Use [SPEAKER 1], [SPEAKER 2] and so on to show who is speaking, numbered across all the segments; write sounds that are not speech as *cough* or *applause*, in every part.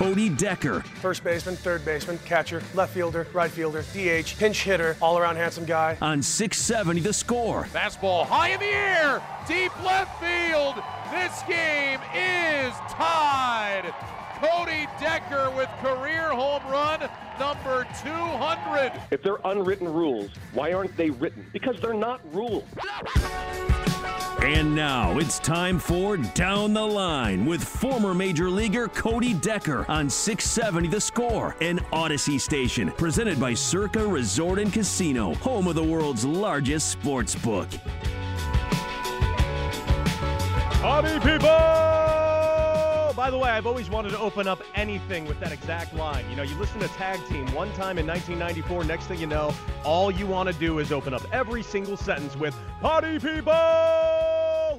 [SPEAKER 1] Cody Decker.
[SPEAKER 2] First baseman, third baseman, catcher, left fielder, right fielder, DH, pinch hitter, all around handsome guy.
[SPEAKER 1] On 670 the score.
[SPEAKER 3] Fastball high in the air, deep left field. This game is tied. Cody Decker with career home run number 200.
[SPEAKER 4] If they're unwritten rules, why aren't they written? Because they're not rules.
[SPEAKER 1] And now it's time for Down the Line with former Major Leaguer Cody Decker on 670 The Score, an Odyssey station presented by Circa Resort and Casino, home of the world's largest sports book.
[SPEAKER 5] Howdy, people! By the way, I've always wanted to open up anything with that exact line. You know, you listen to Tag Team one time in 1994, next thing you know, all you want to do is open up every single sentence with Party People!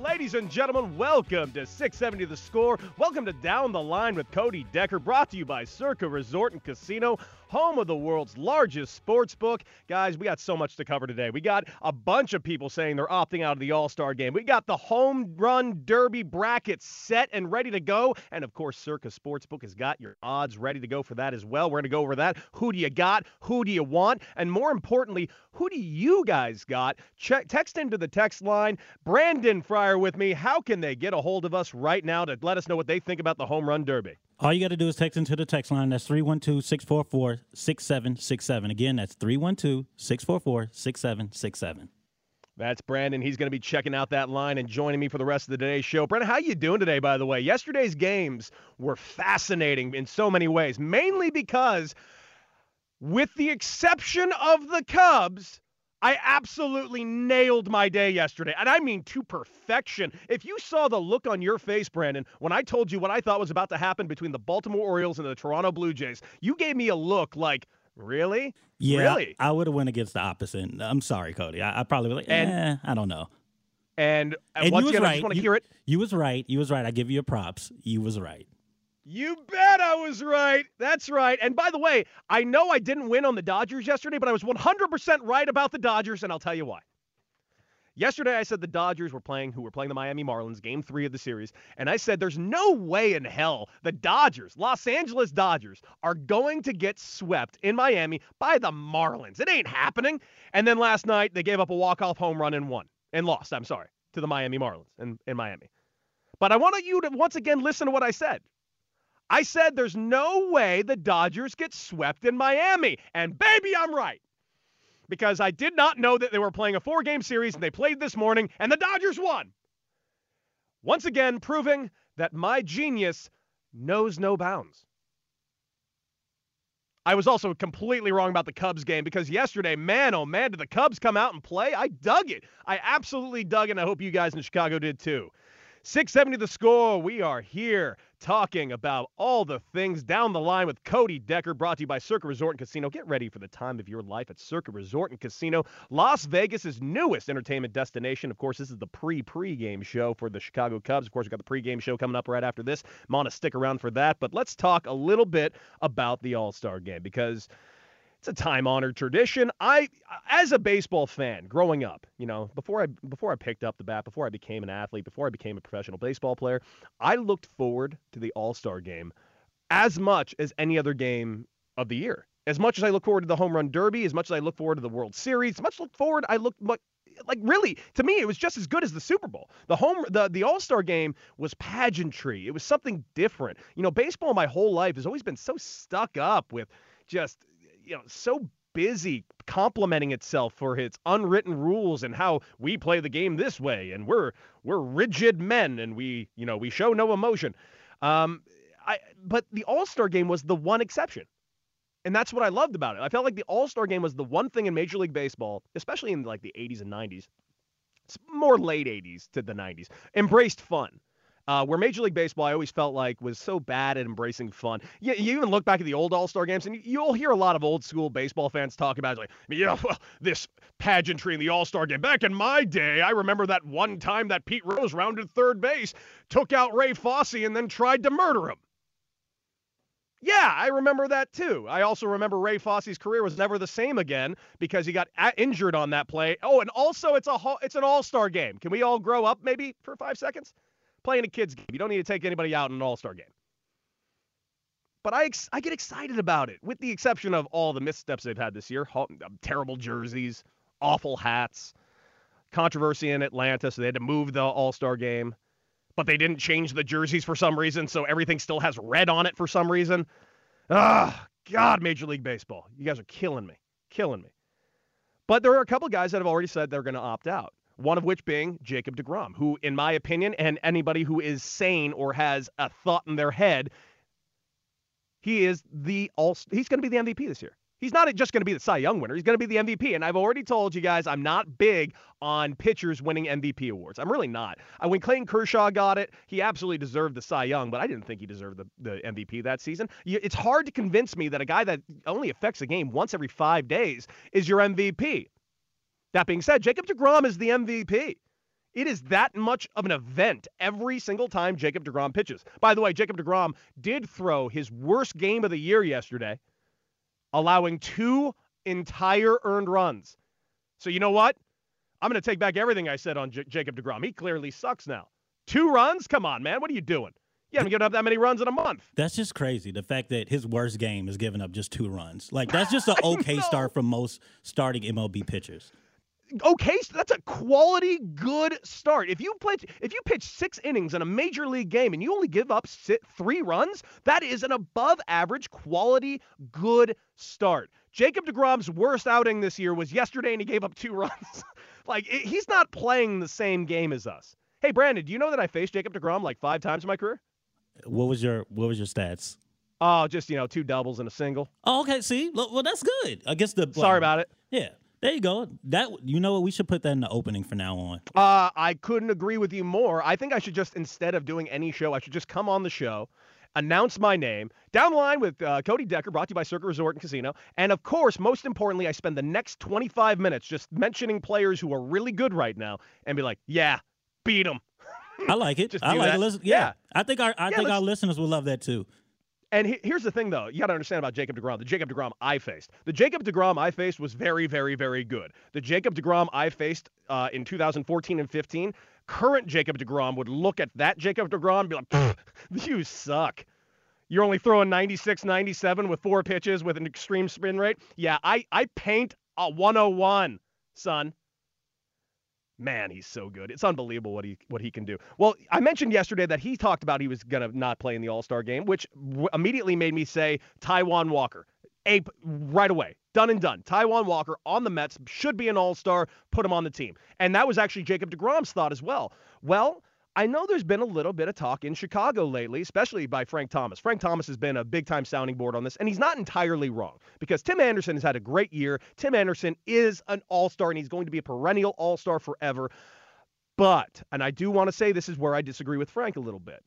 [SPEAKER 5] Ladies and gentlemen, welcome to 670 The Score. Welcome to Down the Line with Cody Decker, brought to you by Circa Resort and Casino, home of the world's largest sports book. Guys, we got so much to cover today. We got a bunch of people saying they're opting out of the All Star game. We got the home run derby bracket set and ready to go. And of course, Circa Sportsbook has got your odds ready to go for that as well. We're going to go over that. Who do you got? Who do you want? And more importantly, who do you guys got? Check, text into the text line. Brandon Fryer with me. How can they get a hold of us right now to let us know what they think about the home run derby?
[SPEAKER 6] All you got to do is text into the text line. That's 312 644 6767. Again, that's 312 644 6767.
[SPEAKER 5] That's Brandon. He's going to be checking out that line and joining me for the rest of the today's show. Brandon, how you doing today, by the way? Yesterday's games were fascinating in so many ways, mainly because, with the exception of the Cubs, I absolutely nailed my day yesterday. And I mean to perfection. If you saw the look on your face, Brandon, when I told you what I thought was about to happen between the Baltimore Orioles and the Toronto Blue Jays, you gave me a look like, really?
[SPEAKER 6] Yeah,
[SPEAKER 5] really?
[SPEAKER 6] I, would have went against the opposite. I'm sorry, Cody. I, I probably would like, eh,
[SPEAKER 5] And-
[SPEAKER 6] I don't know.
[SPEAKER 5] And, uh,
[SPEAKER 6] And
[SPEAKER 5] once again, I just want to hear it.
[SPEAKER 6] You was right. You was right. I give you a props. You was right.
[SPEAKER 5] You bet I was right. That's right. And by the way, I know I didn't win on the Dodgers yesterday, but I was 100% right about the Dodgers, and I'll tell you why. Yesterday, I said the Dodgers were playing, who were playing the Miami Marlins, game three of the series, and I said there's no way in hell the Dodgers, Los Angeles Dodgers, are going to get swept in Miami by the Marlins. It ain't happening. And then last night, they gave up a walk-off home run and won, and lost, I'm sorry, to the Miami Marlins in, in Miami. But I want you to once again listen to what I said. I said there's no way the Dodgers get swept in Miami. And baby, I'm right. Because I did not know that they were playing a four game series and they played this morning and the Dodgers won. Once again, proving that my genius knows no bounds. I was also completely wrong about the Cubs game because yesterday, man, oh man, did the Cubs come out and play? I dug it. I absolutely dug it, and I hope you guys in Chicago did too. 670 the score. We are here talking about all the things down the line with Cody Decker, brought to you by Circa Resort and Casino. Get ready for the time of your life at Circa Resort and Casino, Las Vegas' newest entertainment destination. Of course, this is the pre-pre-game show for the Chicago Cubs. Of course, we've got the pre-game show coming up right after this. I'm on to stick around for that, but let's talk a little bit about the All-Star game because it's a time-honored tradition. I, as a baseball fan, growing up, you know, before I before I picked up the bat, before I became an athlete, before I became a professional baseball player, I looked forward to the All-Star game as much as any other game of the year. As much as I look forward to the home run derby, as much as I look forward to the World Series, as much look forward I look much like really to me it was just as good as the Super Bowl. The home the the All-Star game was pageantry. It was something different. You know, baseball my whole life has always been so stuck up with just you know, so busy complimenting itself for its unwritten rules and how we play the game this way and we're we're rigid men and we, you know, we show no emotion. Um I but the All-Star game was the one exception. And that's what I loved about it. I felt like the All Star game was the one thing in Major League Baseball, especially in like the 80s and 90s, it's more late 80s to the 90s, embraced fun. Uh, where Major League Baseball, I always felt like was so bad at embracing fun. You, you even look back at the old All Star games, and you'll hear a lot of old school baseball fans talk about it, like, yeah, well, this pageantry in the All Star game. Back in my day, I remember that one time that Pete Rose rounded third base, took out Ray Fosse, and then tried to murder him. Yeah, I remember that too. I also remember Ray Fosse's career was never the same again because he got injured on that play. Oh, and also it's a it's an all-star game. Can we all grow up maybe for 5 seconds? Playing a kids game. You don't need to take anybody out in an all-star game. But I I get excited about it with the exception of all the missteps they've had this year. Um, terrible jerseys, awful hats, controversy in Atlanta so they had to move the all-star game but they didn't change the jerseys for some reason, so everything still has red on it for some reason. Ah, God, Major League Baseball. You guys are killing me. Killing me. But there are a couple guys that have already said they're going to opt out. One of which being Jacob DeGrom, who, in my opinion, and anybody who is sane or has a thought in their head, he is the all. He's going to be the MVP this year. He's not just going to be the Cy Young winner. He's going to be the MVP. And I've already told you guys I'm not big on pitchers winning MVP awards. I'm really not. When Clayton Kershaw got it, he absolutely deserved the Cy Young, but I didn't think he deserved the, the MVP that season. It's hard to convince me that a guy that only affects the game once every five days is your MVP. That being said, Jacob DeGrom is the MVP. It is that much of an event every single time Jacob DeGrom pitches. By the way, Jacob DeGrom did throw his worst game of the year yesterday allowing two entire earned runs. So you know what? I'm going to take back everything I said on J- Jacob DeGrom. He clearly sucks now. Two runs? Come on, man. What are you doing? You haven't given up that many runs in a month.
[SPEAKER 6] That's just crazy. The fact that his worst game is giving up just two runs. Like, that's just an *laughs* okay start from most starting MLB pitchers
[SPEAKER 5] okay, so that's a quality good start. If you play, if you pitch six innings in a major league game and you only give up three runs, that is an above average quality good start. Jacob DeGrom's worst outing this year was yesterday, and he gave up two *laughs* runs. like it, he's not playing the same game as us. Hey, Brandon, do you know that I faced Jacob DeGrom like five times in my career?
[SPEAKER 6] What was your What was your stats?
[SPEAKER 5] Oh, just you know, two doubles and a single.
[SPEAKER 6] Oh, okay. See, well, that's good. I guess the
[SPEAKER 5] sorry about it.
[SPEAKER 6] Yeah. There you go. That you know what? We should put that in the opening for now on.
[SPEAKER 5] Uh, I couldn't agree with you more. I think I should just instead of doing any show, I should just come on the show, announce my name down the line with uh, Cody Decker, brought to you by Circa Resort and Casino, and of course, most importantly, I spend the next 25 minutes just mentioning players who are really good right now, and be like, "Yeah, beat them."
[SPEAKER 6] I like it. *laughs* I like that. it. Yeah. yeah. I think our I yeah, think our listeners will love that too.
[SPEAKER 5] And he, here's the thing, though. You got to understand about Jacob DeGrom. The Jacob DeGrom I faced. The Jacob DeGrom I faced was very, very, very good. The Jacob DeGrom I faced uh, in 2014 and 15, current Jacob DeGrom would look at that Jacob DeGrom and be like, *laughs* you suck. You're only throwing 96, 97 with four pitches with an extreme spin rate. Yeah, I, I paint a 101, son man, he's so good. It's unbelievable what he what he can do. Well, I mentioned yesterday that he talked about he was going to not play in the All-Star game, which w- immediately made me say Taijuan Walker. Ape right away. Done and done. Taijuan Walker on the Mets should be an all-star. Put him on the team. And that was actually Jacob DeGrom's thought as well. Well, I know there's been a little bit of talk in Chicago lately, especially by Frank Thomas. Frank Thomas has been a big time sounding board on this, and he's not entirely wrong because Tim Anderson has had a great year. Tim Anderson is an all star, and he's going to be a perennial all star forever. But, and I do want to say this is where I disagree with Frank a little bit.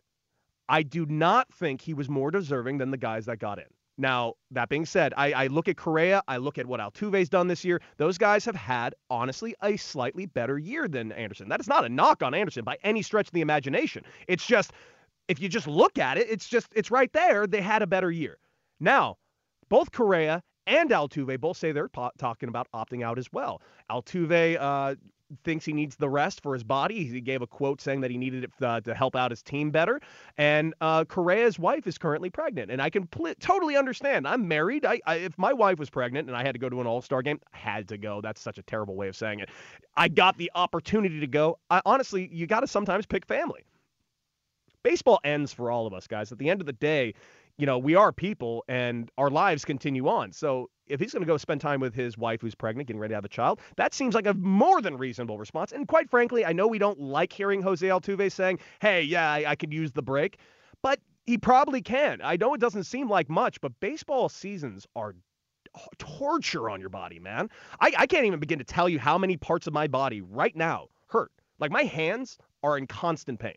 [SPEAKER 5] I do not think he was more deserving than the guys that got in. Now, that being said, I, I, look at Correa, I look at what Altuve's done this year. Those guys have had, honestly, a slightly better year than Anderson. That is not a knock on Anderson by any stretch of the imagination. It's just, if you just look at it, it's just, it's right there. They had a better year. Now, both Correa and Altuve both say they're po- talking about opting out as well. Altuve uh, thinks he needs the rest for his body. He gave a quote saying that he needed it uh, to help out his team better. And uh, Correa's wife is currently pregnant, and I can pl- totally understand. I'm married. I, I, if my wife was pregnant and I had to go to an All Star game, I had to go. That's such a terrible way of saying it. I got the opportunity to go. I, honestly, you got to sometimes pick family. Baseball ends for all of us, guys. At the end of the day, you know, we are people and our lives continue on. So if he's going to go spend time with his wife who's pregnant, getting ready to have a child, that seems like a more than reasonable response. And quite frankly, I know we don't like hearing Jose Altuve saying, hey, yeah, I, I could use the break, but he probably can. I know it doesn't seem like much, but baseball seasons are torture on your body, man. I, I can't even begin to tell you how many parts of my body right now hurt. Like my hands are in constant pain.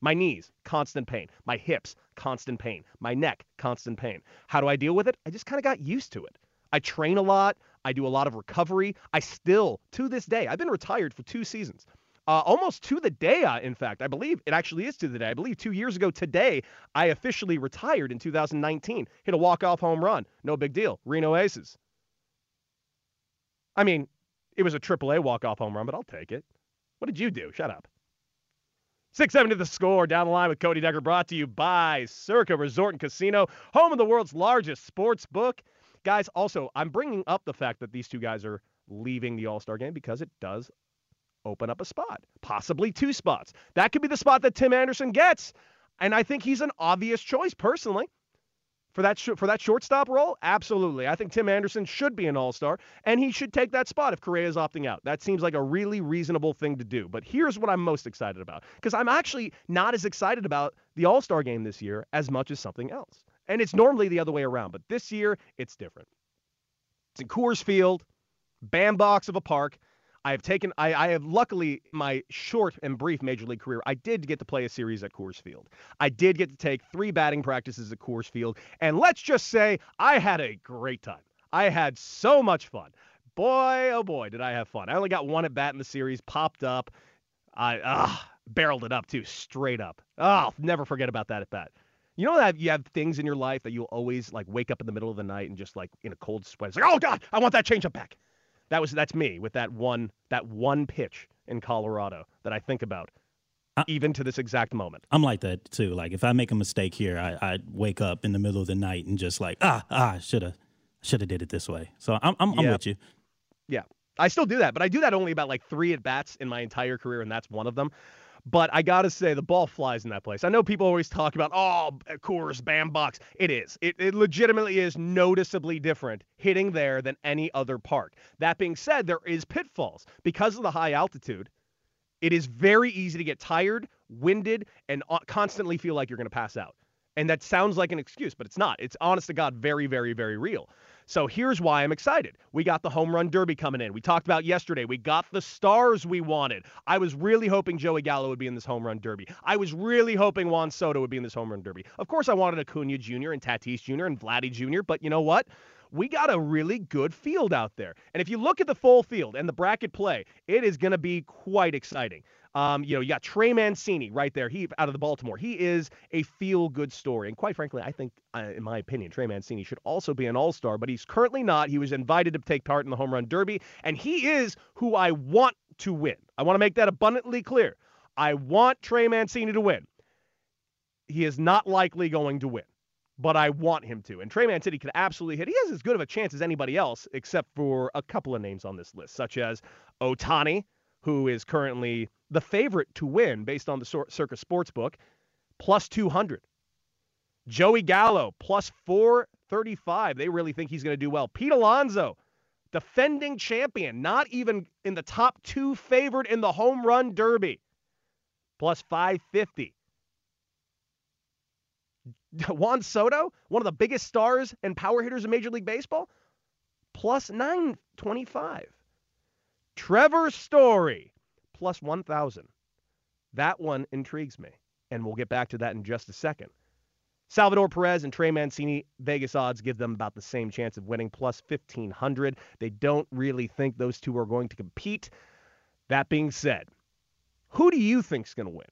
[SPEAKER 5] My knees, constant pain. My hips, constant pain. My neck, constant pain. How do I deal with it? I just kind of got used to it. I train a lot. I do a lot of recovery. I still, to this day, I've been retired for two seasons. Uh, almost to the day, uh, in fact. I believe it actually is to the day. I believe two years ago today, I officially retired in 2019. Hit a walk-off home run. No big deal. Reno Aces. I mean, it was a AAA walk-off home run, but I'll take it. What did you do? Shut up. 670 the score down the line with Cody Decker brought to you by Circa Resort and Casino, home of the world's largest sports book. Guys, also, I'm bringing up the fact that these two guys are leaving the All Star game because it does open up a spot, possibly two spots. That could be the spot that Tim Anderson gets. And I think he's an obvious choice personally for that sh- for that shortstop role? Absolutely. I think Tim Anderson should be an All-Star and he should take that spot if Correa is opting out. That seems like a really reasonable thing to do. But here's what I'm most excited about because I'm actually not as excited about the All-Star game this year as much as something else. And it's normally the other way around, but this year it's different. It's in Coors Field, bandbox of a park. I have taken, I, I, have luckily my short and brief major league career, I did get to play a series at Coors Field. I did get to take three batting practices at Coors Field. And let's just say I had a great time. I had so much fun. Boy, oh boy, did I have fun. I only got one at bat in the series, popped up. I ah, barreled it up too, straight up. Oh, I'll never forget about that at bat. You know that you have things in your life that you'll always like wake up in the middle of the night and just like in a cold sweat. It's like, oh God, I want that changeup back. That was that's me with that one that one pitch in Colorado that I think about I, even to this exact moment.
[SPEAKER 6] I'm like that too. Like if I make a mistake here, I, I wake up in the middle of the night and just like ah ah should have should have did it this way. So I'm I'm, I'm with you.
[SPEAKER 5] Yeah, I still do that, but I do that only about like three at bats in my entire career, and that's one of them. But I got to say, the ball flies in that place. I know people always talk about, oh, Coors, Bandbox. It is. It, it legitimately is noticeably different hitting there than any other park. That being said, there is pitfalls. Because of the high altitude, it is very easy to get tired, winded, and uh, constantly feel like you're going to pass out. And that sounds like an excuse, but it's not. It's honest to God, very, very, very real. So here's why I'm excited. We got the home run derby coming in. We talked about yesterday. We got the stars we wanted. I was really hoping Joey Gallo would be in this home run derby. I was really hoping Juan Soto would be in this home run derby. Of course, I wanted Acuna Jr. and Tatis Jr. and Vladdy Jr., but you know what? we got a really good field out there. And if you look at the full field and the bracket play, it is going to be quite exciting. Um, you know, you got Trey Mancini right there. He out of the Baltimore. He is a feel-good story, and quite frankly, I think, uh, in my opinion, Trey Mancini should also be an All-Star, but he's currently not. He was invited to take part in the Home Run Derby, and he is who I want to win. I want to make that abundantly clear. I want Trey Mancini to win. He is not likely going to win but I want him to. And Trey Mancini could absolutely hit. He has as good of a chance as anybody else, except for a couple of names on this list, such as Ohtani, who is currently the favorite to win based on the Circa Sportsbook, plus 200. Joey Gallo, plus 435. They really think he's going to do well. Pete Alonso, defending champion, not even in the top two favored in the home run derby, plus 550. *laughs* Juan Soto, one of the biggest stars and power hitters in Major League Baseball, plus 925. Trevor Story, plus 1,000. That one intrigues me, and we'll get back to that in just a second. Salvador Perez and Trey Mancini, Vegas odds give them about the same chance of winning, plus 1,500. They don't really think those two are going to compete. That being said, who do you think's going to win?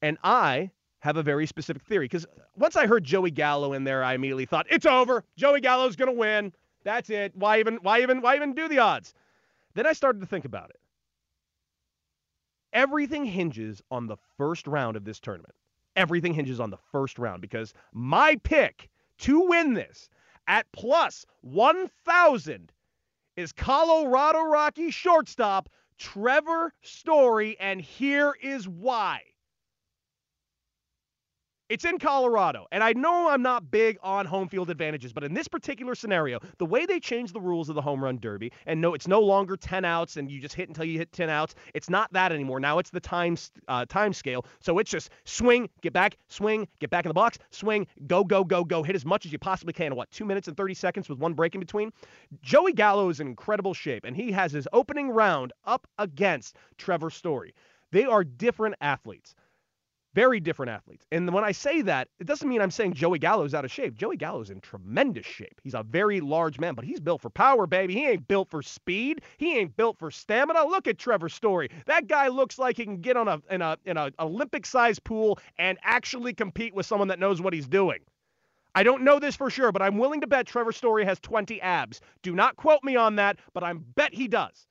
[SPEAKER 5] And I have a very specific theory because once I heard Joey Gallo in there, I immediately thought it's over. Joey Gallo's going to win. That's it. Why even? Why even? Why even do the odds? Then I started to think about it. Everything hinges on the first round of this tournament. Everything hinges on the first round because my pick to win this at plus 1,000 is Colorado Rocky shortstop Trevor Story, and here is why. It's in Colorado, and I know I'm not big on home field advantages, but in this particular scenario, the way they changed the rules of the home run derby, and no, it's no longer 10 outs and you just hit until you hit 10 outs. It's not that anymore. Now it's the time uh, time scale, so it's just swing, get back, swing, get back in the box, swing, go, go, go, go, hit as much as you possibly can. In what two minutes and 30 seconds with one break in between? Joey Gallo is in incredible shape, and he has his opening round up against Trevor Story. They are different athletes. Very different athletes. And when I say that, it doesn't mean I'm saying Joey Gallo's out of shape. Joey Gallo's in tremendous shape. He's a very large man, but he's built for power, baby. He ain't built for speed. He ain't built for stamina. Look at Trevor Story. That guy looks like he can get on a in a in a Olympic sized pool and actually compete with someone that knows what he's doing. I don't know this for sure, but I'm willing to bet Trevor Story has 20 abs. Do not quote me on that, but I bet he does.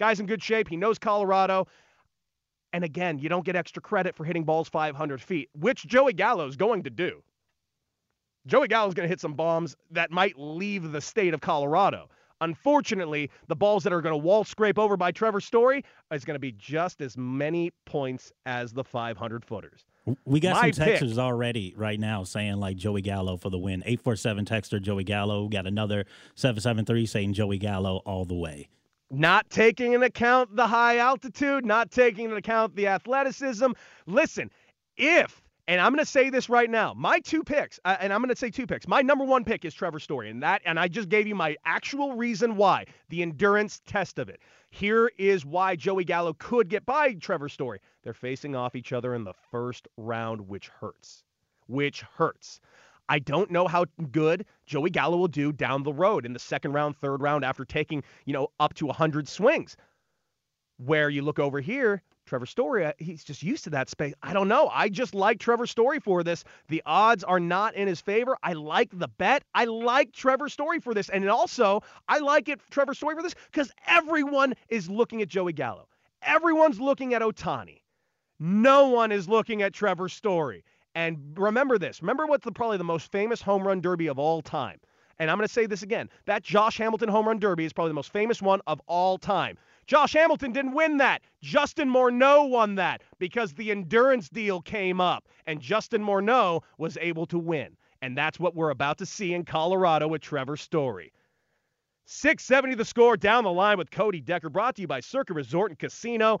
[SPEAKER 5] Guy's in good shape. He knows Colorado. And again, you don't get extra credit for hitting balls 500 feet, which Joey Gallo is going to do. Joey Gallo is going to hit some bombs that might leave the state of Colorado. Unfortunately, the balls that are going to wall scrape over by Trevor Story is going to be just as many points as the 500 footers.
[SPEAKER 6] We got My some texters pick, already right now saying like Joey Gallo for the win. 847 texter Joey Gallo. Got another 773 saying Joey Gallo all the way
[SPEAKER 5] not taking into account the high altitude, not taking into account the athleticism. Listen, if and I'm going to say this right now. My two picks, uh, and I'm going to say two picks. My number one pick is Trevor Story, and that, and I just gave you my actual reason why, the endurance test of it. Here is why Joey Gallo could get by Trevor Story. They're facing off each other in the first round, which hurts. Which hurts. I don't know how good Joey Gallo will do down the road in the second round, third round after taking, you know, up to 100 swings. Where you look over here, Trevor Story, uh, he's just used to that space. I don't know. I just like Trevor Story for this. The odds are not in his favor. I like the bet. I like Trevor Story for this. And also, I like it, Trevor Story for this, because everyone is looking at Joey Gallo. Everyone's looking at Ohtani. No one is looking at Trevor Story. And remember this. Remember what's the, probably the most famous home run derby of all time. And I'm going to say this again. That Josh Hamilton home run derby is probably the most famous one of all time. Josh Hamilton didn't win that. Justin Morneau won that because the endurance deal came up and Justin Morneau was able to win. And that's what we're about to see in Colorado with Trevor Story. 670 the score down the line with Cody Decker, brought to you by Circa Resort and Casino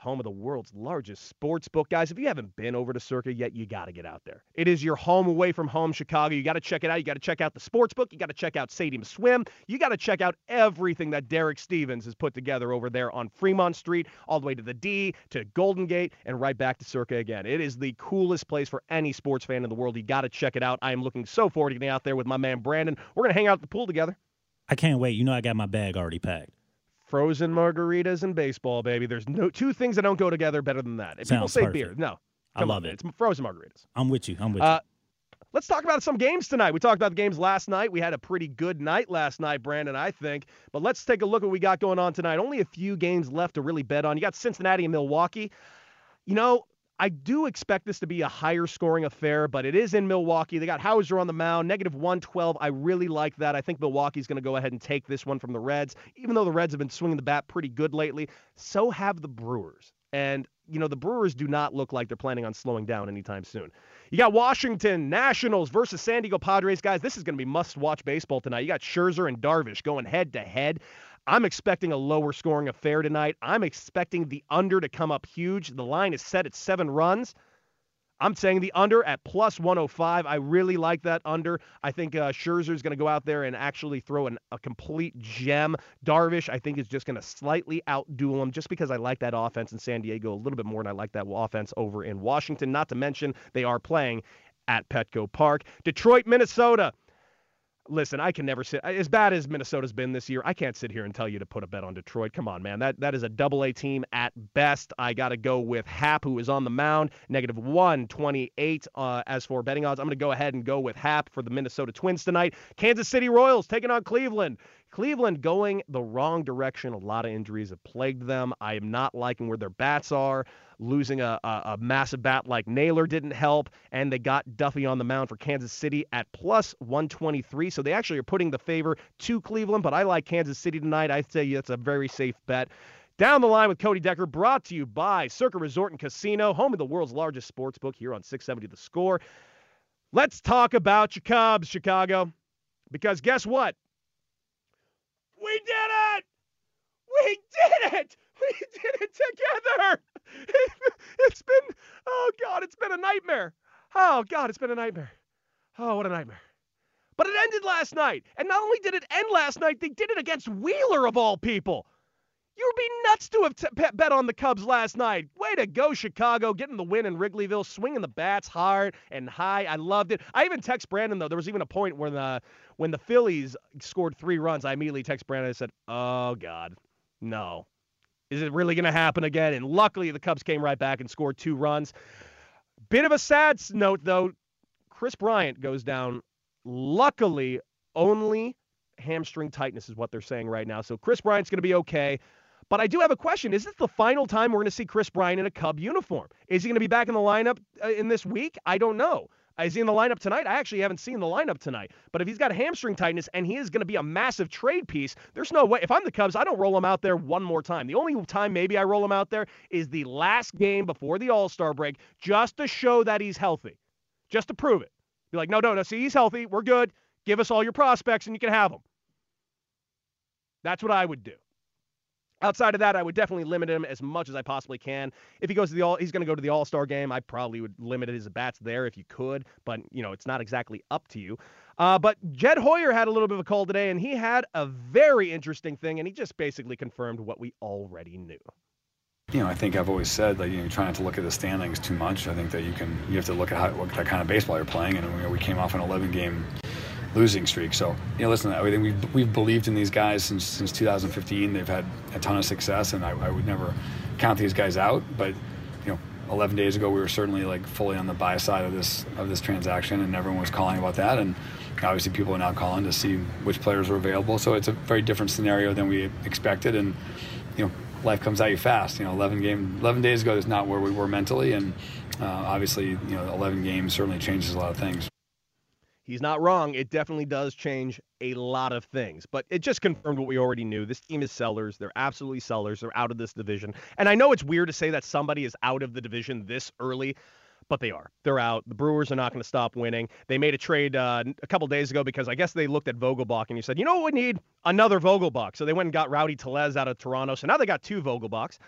[SPEAKER 5] home of the world's largest sports book. Guys, if you haven't been over to Circa yet, you got to get out there. It is your home away from home, Chicago. You got to check it out. You got to check out the sports book. You got to check out Stadium Swim. You got to check out everything that Derek Stevens has put together over there on Fremont Street, all the way to the D, to Golden Gate, and right back to Circa again. It is the coolest place for any sports fan in the world. You got to check it out. I am looking so forward to getting out there with my man Brandon. We're going to hang out at the pool together.
[SPEAKER 6] I can't wait. You know, I got my bag already packed
[SPEAKER 5] frozen margaritas and baseball, baby. There's no two things that don't go together better than that. If
[SPEAKER 6] Sounds
[SPEAKER 5] people say
[SPEAKER 6] perfect.
[SPEAKER 5] beer, no.
[SPEAKER 6] I love
[SPEAKER 5] on,
[SPEAKER 6] it.
[SPEAKER 5] It's frozen margaritas.
[SPEAKER 6] I'm with you. I'm with uh,
[SPEAKER 5] you. Let's talk about some games tonight. We talked about the games last night. We had a pretty good night last night, Brandon, I think. But let's take a look at what we got going on tonight. Only a few games left to really bet on. You got Cincinnati and Milwaukee. You know, I do expect this to be a higher scoring affair, but it is in Milwaukee. They got Houser on the mound, negative 112. I really like that. I think Milwaukee's going to go ahead and take this one from the Reds, even though the Reds have been swinging the bat pretty good lately. So have the Brewers. And, you know, the Brewers do not look like they're planning on slowing down anytime soon. You got Washington Nationals versus San Diego Padres. Guys, this is going to be must watch baseball tonight. You got Scherzer and Darvish going head to head. I'm expecting a lower scoring affair tonight. I'm expecting the under to come up huge. The line is set at seven runs. I'm saying the under at plus 105. I really like that under. I think uh, Scherzer is going to go out there and actually throw an, a complete gem. Darvish, I think, is just going to slightly outduel him just because I like that offense in San Diego a little bit more than I like that offense over in Washington. Not to mention, they are playing at Petco Park. Detroit, Minnesota listen, I can never sit as bad as Minnesota's been this year. I can't sit here and tell you to put a bet on Detroit. Come on, man. That that is a double A team at best. I got to go with Happ, who is on the mound, negative 128. Uh, as for betting odds, I'm going to go ahead and go with Happ for the Minnesota Twins tonight. Kansas City Royals taking on Cleveland. Cleveland going the wrong direction. A lot of injuries have plagued them. I am not liking where their bats are. Losing a, a, a, massive bat like Naylor didn't help, and they got Duffy on the mound for Kansas City at plus 123. So they actually are putting the favor to Cleveland, but I like Kansas City tonight. I'd you, that's a very safe bet. Down the line with Cody Decker, brought to you by Circa Resort and Casino, home of the world's largest sports book here on 670 The Score. Let's talk about your Cubs, Chicago. Because guess what? We did it! We did it! We did it together! *laughs* It's been, oh God, it's been a nightmare. Oh God, it's been a nightmare. Oh, what a nightmare. But it ended last night. And not only did it end last night, they did it against Wheeler, of all people. You would be nuts to have t- bet on the Cubs last night. Way to go, Chicago, getting the win in Wrigleyville, swinging the bats hard and high. I loved it. I even text Brandon though. There was even a point where the uh, when the Phillies scored three runs, I immediately text Brandon and said, "Oh God, no, is it really going to happen again?" And luckily, the Cubs came right back and scored two runs. Bit of a sad note though. Kris Bryant goes down. Luckily, only hamstring tightness is what they're saying right now. So Kris Bryant's going to be okay. But I do have a question. Is this the final time we're going to see Kris Bryant in a Cub uniform? Is he going to be back in the lineup uh, in this week? I don't know. Is he in the lineup tonight? I actually haven't seen the lineup tonight. But if he's got hamstring tightness and he is going to be a massive trade piece, there's no way. If I'm the Cubs, I don't roll him out there one more time. The only time maybe I roll him out there is the last game before the All Star break, just to show that he's healthy, just to prove it. Be like, no, no, no. See, he's healthy. We're good. Give us all your prospects and you can have them. That's what I would do. Outside of that, I would definitely limit him as much as I possibly can. If he goes to the all, he's going to go to the All Star game. I probably would limit his bats there if you could, but you know it's not exactly up to you. Uh, but Jed Hoyer had a little bit of a call today, and he had a very interesting thing, and he just basically confirmed what we already knew.
[SPEAKER 7] You know, I think I've always said that you know, try not to look at the standings too much. I think that you can you have to look at how, what kind of baseball you're playing, and you know, we came off an 11 game losing streak. So, you know, listen, I think we've, we've believed in these guys since, since 2015. They've had a ton of success, and I, I would never count these guys out. But, you know, 11 days ago, we were certainly like fully on the buy side of this of this transaction, and everyone was calling about that. And obviously, people are now calling to see which players were available. So it's a very different scenario than we expected. And, you know, life comes at you fast. You know, 11 game, 11 days ago is not where we were mentally, and uh, obviously, you know, 11 games certainly changes a lot of things.
[SPEAKER 5] He's not wrong. It definitely does change a lot of things, but it just confirmed what we already knew. This team is sellers. They're absolutely sellers. They're out of this division. And I know it's weird to say that somebody is out of the division this early, but they are. They're out. The Brewers are not going to stop winning. They made a trade uh, a couple days ago because I guess they looked at Vogelbach and you said, you know what we need? Another Vogelbach. So they went and got Rowdy Tellez out of Toronto. So now they got two Vogelbachs.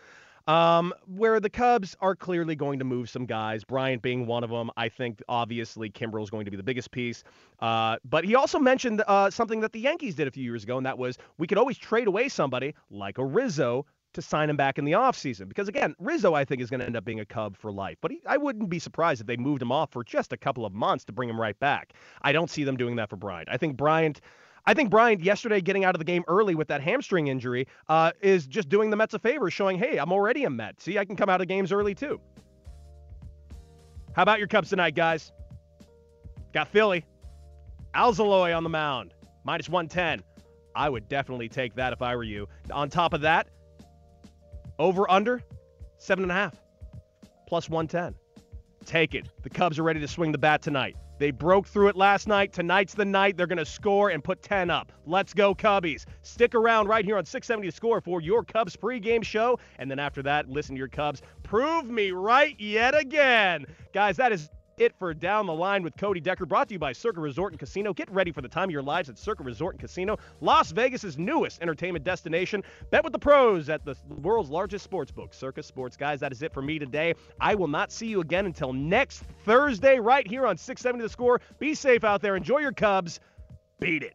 [SPEAKER 5] Um, where the Cubs are clearly going to move some guys, Bryant being one of them. I think obviously Kimbrel is going to be the biggest piece. Uh, but he also mentioned uh, something that the Yankees did a few years ago, and that was we could always trade away somebody like a Rizzo to sign him back in the offseason. Because again, Rizzo, I think, is going to end up being a Cub for life. But he, I wouldn't be surprised if they moved him off for just a couple of months to bring him right back. I don't see them doing that for Bryant. I think Bryant I think Bryant yesterday getting out of the game early with that hamstring injury uh, is just doing the Mets a favor, showing, hey, I'm already a Met. See, I can come out of games early too. How about your Cubs tonight, guys? Got Philly. Alzolay on the mound, minus 110. I would definitely take that if I were you. On top of that, over under seven and a half, plus 110. Take it. The Cubs are ready to swing the bat tonight. They broke through it last night. Tonight's the night they're going to score and put 10 up. Let's go, Cubbies. Stick around right here on 670 to score for your Cubs pregame show. And then after that, listen to your Cubs. Prove me right yet again. Guys, that is it for Down the Line with Cody Decker, brought to you by Circa Resort and Casino. Get ready for the time of your lives at Circa Resort and Casino, Las Vegas's newest entertainment destination. Bet with the pros at the world's largest sports book, Circa Sports. Guys, that is it for me today. I will not see you again until next Thursday, right here on 670 The Score. Be safe out there. Enjoy your Cubs. Beat it.